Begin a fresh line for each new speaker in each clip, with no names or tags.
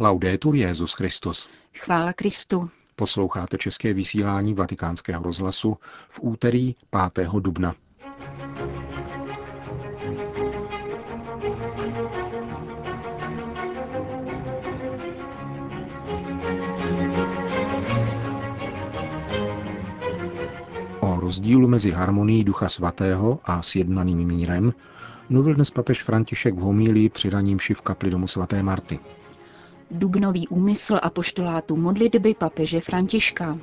Laudetur Jezus Christus.
Chvála Kristu.
Posloucháte české vysílání Vatikánského rozhlasu v úterý 5. dubna. O rozdílu mezi harmonií Ducha Svatého a sjednaným mírem mluvil dnes papež František v homílii při ranímši v kapli domu svaté Marty.
Dubnový úmysl a poštolátu modlitby papeže Františka.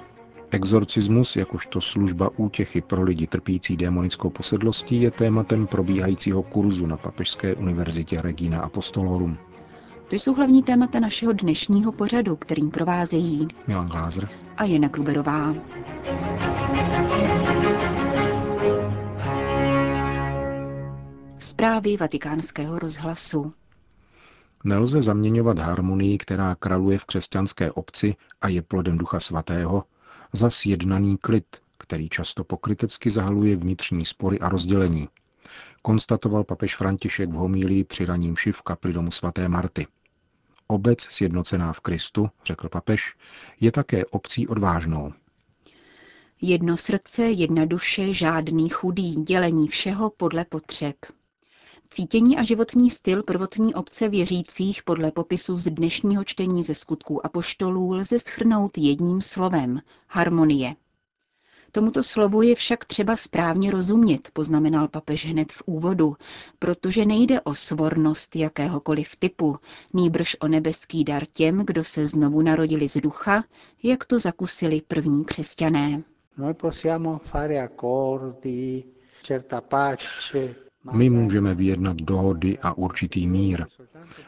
Exorcismus jakožto služba útěchy pro lidi trpící démonickou posedlostí je tématem probíhajícího kurzu na Papežské univerzitě Regina Apostolorum.
To jsou hlavní témata našeho dnešního pořadu, kterým provázejí
Milan Glázer
a Jana Kluberová. Zprávy vatikánského rozhlasu.
Nelze zaměňovat harmonii, která kraluje v křesťanské obci a je plodem Ducha Svatého, za sjednaný klid, který často pokrytecky zahaluje vnitřní spory a rozdělení, konstatoval papež František v homílii při raním v kapli domu svaté Marty. Obec sjednocená v Kristu, řekl papež, je také obcí odvážnou.
Jedno srdce, jedna duše, žádný chudý, dělení všeho podle potřeb. Cítění a životní styl prvotní obce věřících podle popisu z dnešního čtení ze skutků apoštolů lze schrnout jedním slovem – harmonie. Tomuto slovu je však třeba správně rozumět, poznamenal papež hned v úvodu, protože nejde o svornost jakéhokoliv typu, nýbrž o nebeský dar těm, kdo se znovu narodili z ducha, jak to zakusili první křesťané.
Noi possiamo fare accordi, certa pace,
My můžeme vyjednat dohody a určitý mír.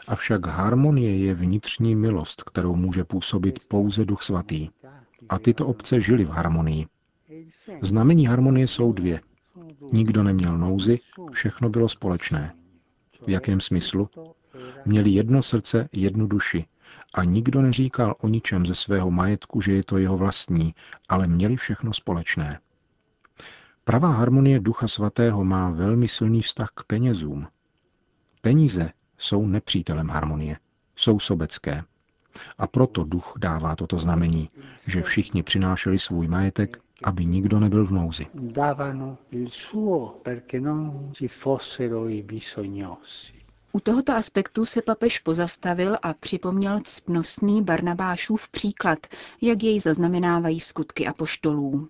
Avšak harmonie je vnitřní milost, kterou může působit pouze Duch Svatý. A tyto obce žily v harmonii. Znamení harmonie jsou dvě. Nikdo neměl nouzy, všechno bylo společné. V jakém smyslu? Měli jedno srdce, jednu duši. A nikdo neříkal o ničem ze svého majetku, že je to jeho vlastní, ale měli všechno společné. Pravá harmonie Ducha Svatého má velmi silný vztah k penězům. Peníze jsou nepřítelem harmonie, jsou sobecké. A proto duch dává toto znamení, že všichni přinášeli svůj majetek, aby nikdo nebyl v nouzi.
davano il suo perché non ci fossero i bisognosi.
U tohoto aspektu se papež pozastavil a připomněl ctnostný Barnabášův příklad, jak jej zaznamenávají skutky apoštolů.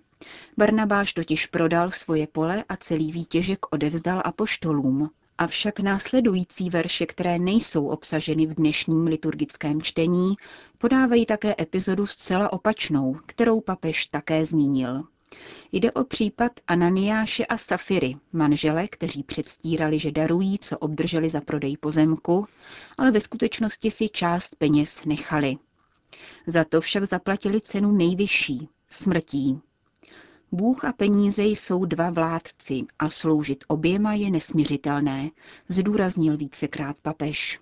Barnabáš totiž prodal svoje pole a celý výtěžek odevzdal apoštolům. Avšak následující verše, které nejsou obsaženy v dnešním liturgickém čtení, podávají také epizodu zcela opačnou, kterou papež také zmínil. Jde o případ Ananiáše a Safiry, manžele, kteří předstírali, že darují, co obdrželi za prodej pozemku, ale ve skutečnosti si část peněz nechali. Za to však zaplatili cenu nejvyšší, smrtí. Bůh a peníze jsou dva vládci a sloužit oběma je nesměřitelné, zdůraznil vícekrát papež.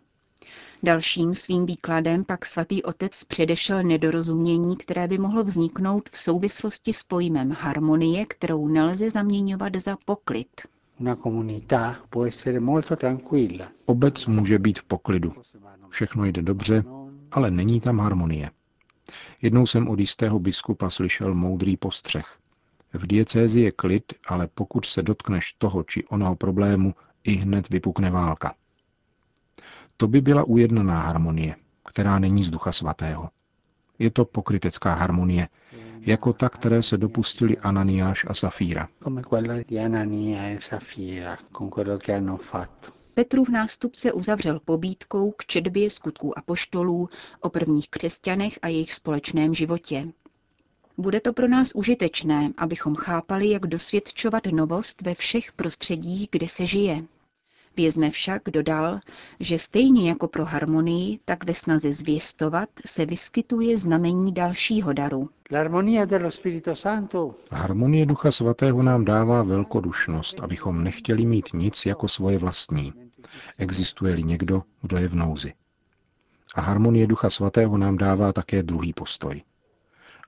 Dalším svým výkladem pak svatý otec předešel nedorozumění, které by mohlo vzniknout v souvislosti s pojmem harmonie, kterou nelze zaměňovat za poklid.
Una comunità può essere molto tranquilla,
Obec může být v poklidu. Všechno jde dobře, ale není tam harmonie. Jednou jsem od jistého biskupa slyšel moudrý postřeh. V diecézi je klid, ale pokud se dotkneš toho či onoho problému, i hned vypukne válka. To by byla ujednaná harmonie, která není z ducha svatého. Je to pokrytecká harmonie, jako ta, které se dopustili Ananiáš a Safíra.
come quella di Anania e Safira, con quello che hanno fatto.
Petrův nástupce uzavřel pobídkou k četbě skutků apoštolů o prvních křesťanech a jejich společném životě. Bude to pro nás užitečné, abychom chápali, jak dosvědčovat novost ve všech prostředích, kde se žije. Vězme však, dodal, že stejně jako pro harmonii, tak ve snaze zvěstovat se vyskytuje znamení dalšího daru.
L'armonia dello Spirito Santo
Harmonie Ducha Svatého nám dává velkodušnost, abychom nechtěli mít nic jako svoje vlastní. Existuje-li někdo, kdo je v nouzi. A harmonie Ducha Svatého nám dává také druhý postoj.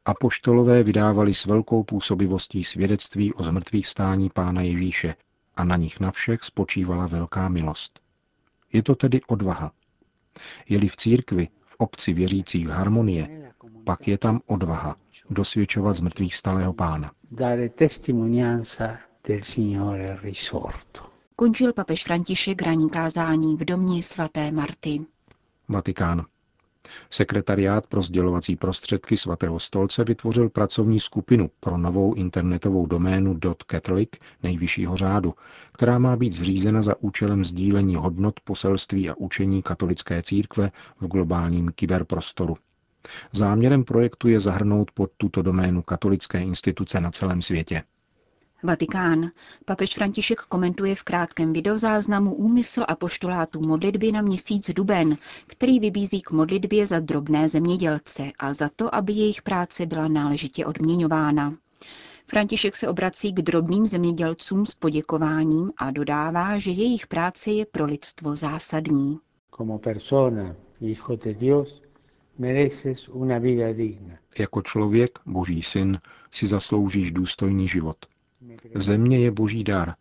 Apoštolové vydávali s velkou působivostí svědectví o zmrtvých stání Pána Ježíše a na nich na všech spočívala velká milost. Je to tedy odvaha. Je-li v církvi, v obci věřících harmonie, pak je tam odvaha dosvědčovat z mrtvých vstalého pána.
Končil papež František ranní kázání v domě svaté Marty.
Vatikán. Sekretariát pro sdělovací prostředky svatého stolce vytvořil pracovní skupinu pro novou internetovou doménu .catholic nejvyššího řádu, která má být zřízena za účelem sdílení hodnot poselství a učení katolické církve v globálním kyberprostoru. Záměrem projektu je zahrnout pod tuto doménu katolické instituce na celém světě.
Vatikán. Papež František komentuje v krátkém videozáznamu úmysl a poštolátu modlitby na měsíc duben, který vybízí k modlitbě za drobné zemědělce a za to, aby jejich práce byla náležitě odměňována. František se obrací k drobným zemědělcům s poděkováním a dodává, že jejich práce je pro lidstvo zásadní.
Jako člověk, boží syn, si zasloužíš důstojný život. Země je boží dar.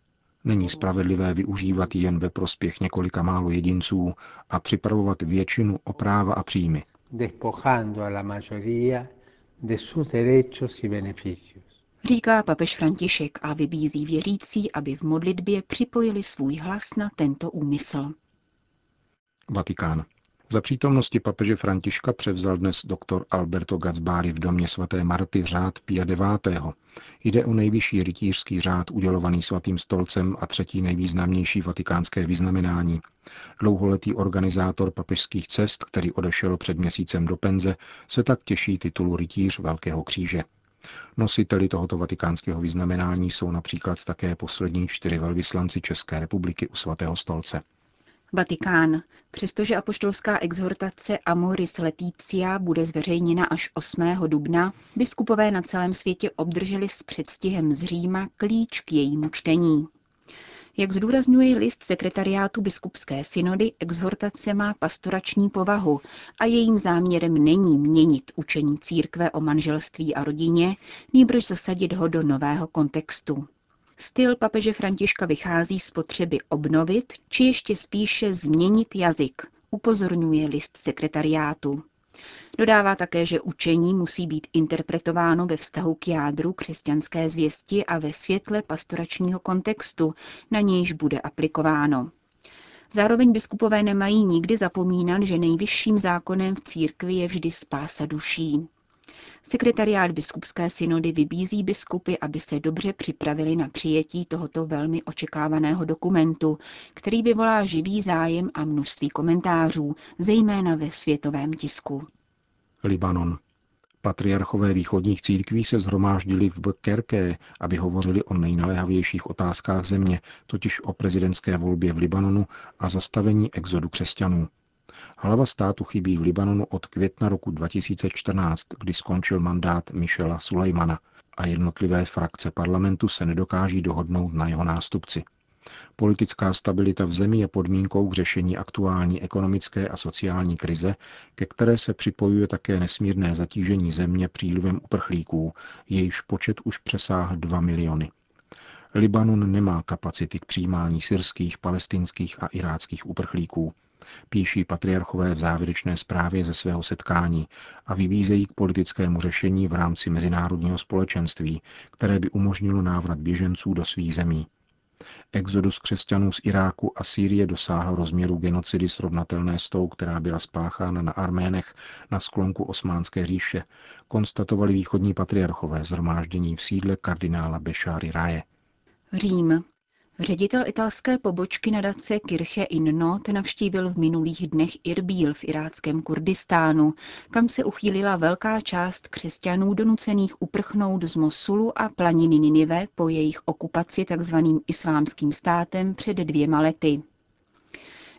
Není spravedlivé využívat jen ve prospěch několika málo jedinců a připravovat většinu o práva a příjmy.
Říká papež František a vybízí věřící, aby v modlitbě připojili svůj hlas na tento úmysl.
Vatikán. Za přítomnosti papeže Františka převzal dnes doktor Alberto Gazzbari v domě svaté Marty řád Pia IX. Jde o nejvyšší rytířský řád udělovaný svatým stolcem a třetí nejvýznamnější vatikánské vyznamenání. Dlouholetý organizátor papežských cest, který odešel před měsícem do penze, se tak těší titulu rytíř Velkého kříže. Nositeli tohoto vatikánského vyznamenání jsou například také poslední čtyři velvyslanci České republiky u svatého stolce.
Vatikán. Přestože apoštolská exhortace Amoris Leticia bude zveřejněna až 8. dubna, biskupové na celém světě obdrželi s předstihem z Říma klíč k jejímu čtení. Jak zdůrazňuje list sekretariátu biskupské synody, exhortace má pastorační povahu a jejím záměrem není měnit učení církve o manželství a rodině, nýbrž zasadit ho do nového kontextu. Styl papeže Františka vychází z potřeby obnovit, či ještě spíše změnit jazyk, upozorňuje list sekretariátu. Dodává také, že učení musí být interpretováno ve vztahu k jádru křesťanské zvěsti a ve světle pastoračního kontextu, na nějž bude aplikováno. Zároveň biskupové nemají nikdy zapomínat, že nejvyšším zákonem v církvi je vždy spása duší. Sekretariát biskupské synody vybízí biskupy, aby se dobře připravili na přijetí tohoto velmi očekávaného dokumentu, který vyvolá živý zájem a množství komentářů, zejména ve světovém tisku.
Libanon. Patriarchové východních církví se zhromáždili v Bkerké, aby hovořili o nejnaléhavějších otázkách země, totiž o prezidentské volbě v Libanonu a zastavení exodu křesťanů. Hlava státu chybí v Libanonu od května roku 2014, kdy skončil mandát Michela Sulejmana a jednotlivé frakce parlamentu se nedokáží dohodnout na jeho nástupci. Politická stabilita v zemi je podmínkou k řešení aktuální ekonomické a sociální krize, ke které se připojuje také nesmírné zatížení země přílivem uprchlíků, jejichž počet už přesáhl 2 miliony. Libanon nemá kapacity k přijímání syrských, palestinských a iráckých uprchlíků píší patriarchové v závěrečné zprávě ze svého setkání a vybízejí k politickému řešení v rámci mezinárodního společenství, které by umožnilo návrat běženců do svých zemí. Exodus křesťanů z Iráku a Sýrie dosáhl rozměru genocidy srovnatelné s tou, která byla spáchána na Arménech na sklonku Osmánské říše, konstatovali východní patriarchové zhromáždění v sídle kardinála Bešáry Raje.
Řím. Ředitel italské pobočky nadace Kirche in Not navštívil v minulých dnech Irbil v iráckém Kurdistánu, kam se uchýlila velká část křesťanů donucených uprchnout z Mosulu a planiny Ninive po jejich okupaci tzv. islámským státem před dvěma lety.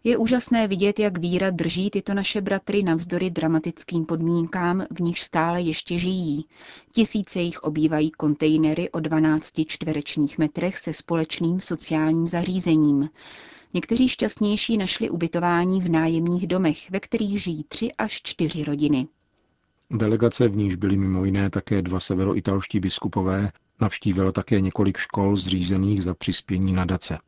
Je úžasné vidět, jak víra drží tyto naše bratry navzdory dramatickým podmínkám, v nich stále ještě žijí. Tisíce jich obývají kontejnery o 12 čtverečních metrech se společným sociálním zařízením. Někteří šťastnější našli ubytování v nájemních domech, ve kterých žijí tři až čtyři rodiny.
Delegace, v níž byly mimo jiné také dva severoitalští biskupové, navštívila také několik škol zřízených za přispění nadace.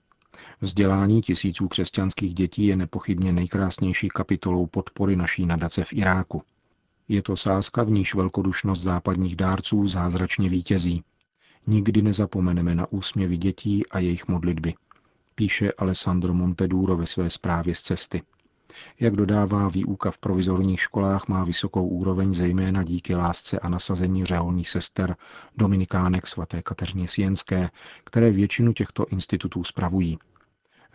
Vzdělání tisíců křesťanských dětí je nepochybně nejkrásnější kapitolou podpory naší nadace v Iráku. Je to sázka, v níž velkodušnost západních dárců zázračně vítězí. Nikdy nezapomeneme na úsměvy dětí a jejich modlitby, píše Alessandro Monteduro ve své zprávě z cesty. Jak dodává, výuka v provizorních školách má vysokou úroveň zejména díky lásce a nasazení řeholních sester Dominikánek svaté Kateřině Sienské, které většinu těchto institutů spravují.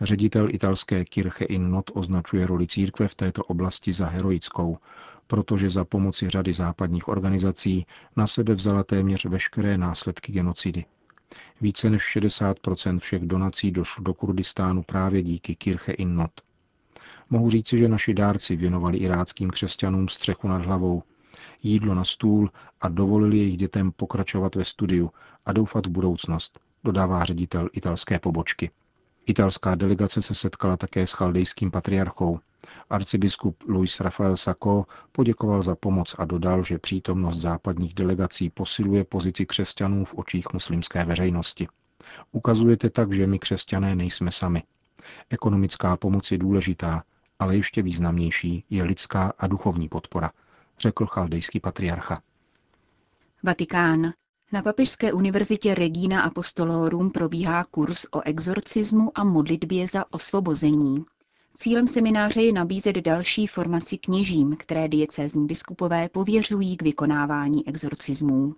Ředitel italské Kirche in Not označuje roli církve v této oblasti za heroickou, protože za pomoci řady západních organizací na sebe vzala téměř veškeré následky genocidy. Více než 60% všech donací došlo do Kurdistánu právě díky Kirche in Not. Mohu říci, že naši dárci věnovali iráckým křesťanům střechu nad hlavou, jídlo na stůl a dovolili jejich dětem pokračovat ve studiu a doufat v budoucnost, dodává ředitel italské pobočky. Italská delegace se setkala také s chaldejským patriarchou. Arcibiskup Luis Rafael Sacco poděkoval za pomoc a dodal, že přítomnost západních delegací posiluje pozici křesťanů v očích muslimské veřejnosti. Ukazujete tak, že my křesťané nejsme sami. Ekonomická pomoc je důležitá, ale ještě významnější je lidská a duchovní podpora, řekl chaldejský patriarcha.
Vatikán. Na Papežské univerzitě Regina Apostolorum probíhá kurz o exorcismu a modlitbě za osvobození. Cílem semináře je nabízet další formaci kněžím, které diecézní biskupové pověřují k vykonávání exorcismů.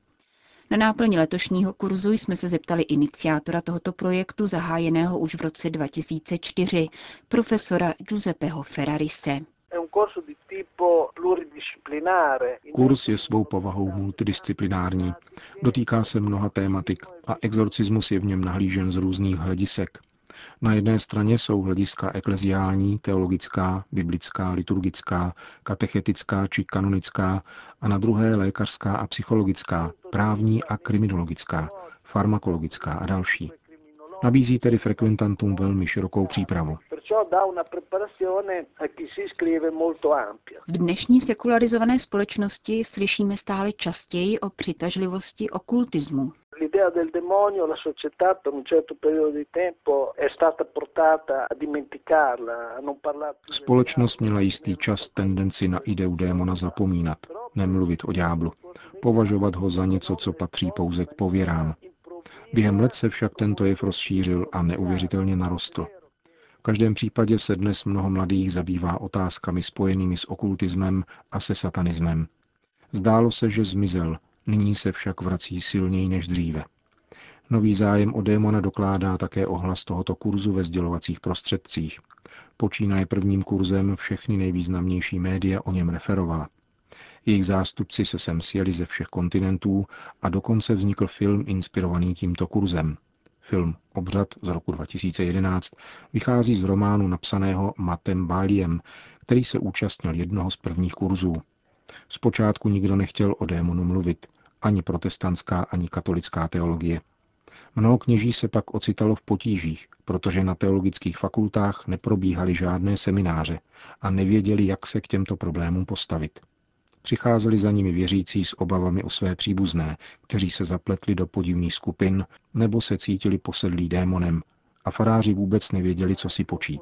Na náplň letošního kurzu jsme se zeptali iniciátora tohoto projektu, zahájeného už v roce 2004, profesora Giuseppeho Ferrarise.
Kurs je svou povahou multidisciplinární. Dotýká se mnoha tématik a exorcismus je v něm nahlížen z různých hledisek. Na jedné straně jsou hlediska ekleziální, teologická, biblická, liturgická, katechetická či kanonická a na druhé lékařská a psychologická, právní a kriminologická, farmakologická a další. Nabízí tedy frekventantům velmi širokou přípravu.
V dnešní sekularizované společnosti slyšíme stále častěji o přitažlivosti okultismu.
L'idea del demonio la società per un certo periodo di tempo è stata portata a dimenticarla, a non parlare
Společnost měla jistý čas tendenci na ideu démona zapomínat, nemluvit o ďáblu, považovat ho za něco, co patří pouze k pověrám. Během let se však tento jev rozšířil a neuvěřitelně narostl. V každém případě se dnes mnoho mladých zabývá otázkami spojenými s okultismem a se satanismem. Zdálo se, že zmizel, nyní se však vrací silněji než dříve. Nový zájem o démona dokládá také ohlas tohoto kurzu ve sdělovacích prostředcích. Počínaje prvním kurzem všechny nejvýznamnější média o něm referovala. Jejich zástupci se sem sjeli ze všech kontinentů a dokonce vznikl film inspirovaný tímto kurzem. Film Obřad z roku 2011 vychází z románu napsaného Matem Báliem, který se účastnil jednoho z prvních kurzů. Zpočátku nikdo nechtěl o démonu mluvit, ani protestantská, ani katolická teologie. Mnoho kněží se pak ocitalo v potížích, protože na teologických fakultách neprobíhaly žádné semináře a nevěděli, jak se k těmto problémům postavit. Přicházeli za nimi věřící s obavami o své příbuzné, kteří se zapletli do podivných skupin nebo se cítili posedlí démonem a faráři vůbec nevěděli, co si počít.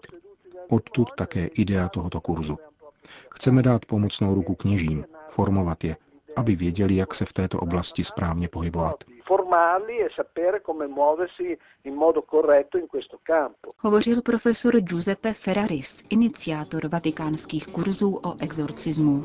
Odtud také idea tohoto kurzu. Chceme dát pomocnou ruku kněžím, formovat je, aby věděli, jak se v této oblasti správně pohybovat.
informarli e sapere come muoversi in modo corretto in questo campo.
Hovořil profesor Giuseppe Ferraris, iniziator vaticanských kurzů o exorcismu.